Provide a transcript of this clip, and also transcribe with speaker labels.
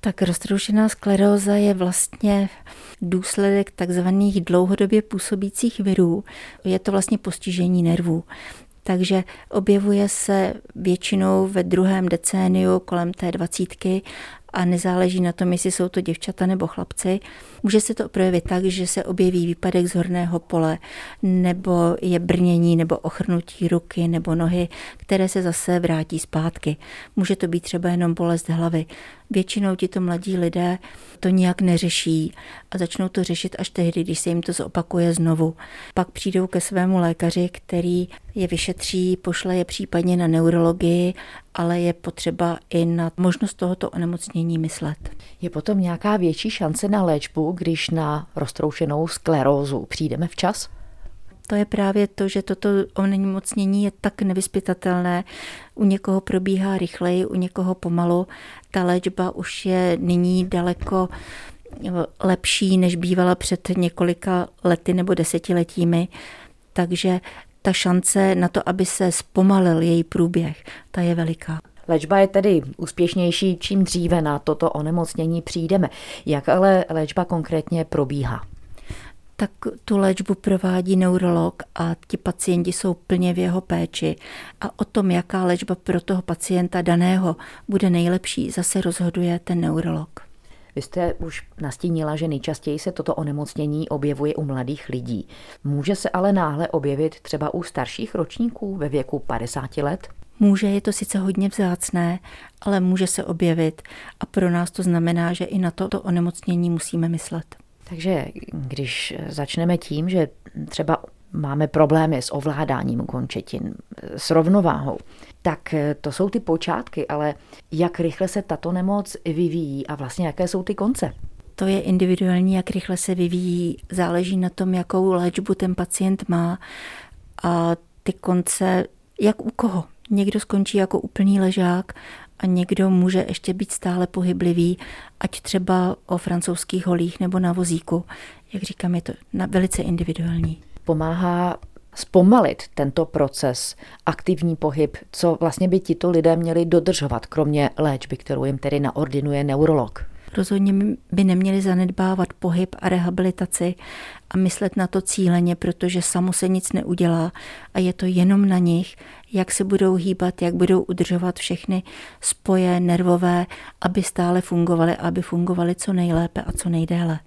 Speaker 1: Tak roztroušená skleróza je vlastně důsledek takzvaných dlouhodobě působících virů. Je to vlastně postižení nervů. Takže objevuje se většinou ve druhém decéniu kolem té dvacítky a nezáleží na tom, jestli jsou to děvčata nebo chlapci. Může se to projevit tak, že se objeví výpadek z horného pole, nebo je brnění, nebo ochrnutí ruky nebo nohy, které se zase vrátí zpátky. Může to být třeba jenom bolest hlavy. Většinou tito mladí lidé to nijak neřeší a začnou to řešit až tehdy, když se jim to zopakuje znovu. Pak přijdou ke svému lékaři, který je vyšetří, pošle je případně na neurologii, ale je potřeba i na možnost tohoto onemocnění myslet.
Speaker 2: Je potom nějaká větší šance na léčbu, když na roztroušenou sklerózu přijdeme včas?
Speaker 1: To je právě to, že toto onemocnění je tak nevyspytatelné. U někoho probíhá rychleji, u někoho pomalu. Ta léčba už je nyní daleko lepší, než bývala před několika lety nebo desetiletími. Takže ta šance na to, aby se zpomalil její průběh, ta je veliká.
Speaker 2: Léčba je tedy úspěšnější, čím dříve na toto onemocnění přijdeme. Jak ale léčba konkrétně probíhá?
Speaker 1: tak tu léčbu provádí neurolog a ti pacienti jsou plně v jeho péči. A o tom, jaká léčba pro toho pacienta daného bude nejlepší, zase rozhoduje ten neurolog.
Speaker 2: Vy jste už nastínila, že nejčastěji se toto onemocnění objevuje u mladých lidí. Může se ale náhle objevit třeba u starších ročníků ve věku 50 let?
Speaker 1: Může, je to sice hodně vzácné, ale může se objevit a pro nás to znamená, že i na toto onemocnění musíme myslet.
Speaker 2: Takže když začneme tím, že třeba máme problémy s ovládáním končetin, s rovnováhou, tak to jsou ty počátky, ale jak rychle se tato nemoc vyvíjí a vlastně jaké jsou ty konce?
Speaker 1: To je individuální, jak rychle se vyvíjí, záleží na tom, jakou léčbu ten pacient má a ty konce, jak u koho. Někdo skončí jako úplný ležák a někdo může ještě být stále pohyblivý, ať třeba o francouzských holích nebo na vozíku. Jak říkám, je to velice individuální.
Speaker 2: Pomáhá zpomalit tento proces, aktivní pohyb, co vlastně by tito lidé měli dodržovat, kromě léčby, kterou jim tedy naordinuje neurolog?
Speaker 1: Rozhodně by neměli zanedbávat pohyb a rehabilitaci a myslet na to cíleně, protože samo se nic neudělá a je to jenom na nich, jak se budou hýbat, jak budou udržovat všechny spoje nervové, aby stále fungovaly, aby fungovaly co nejlépe a co nejdéle.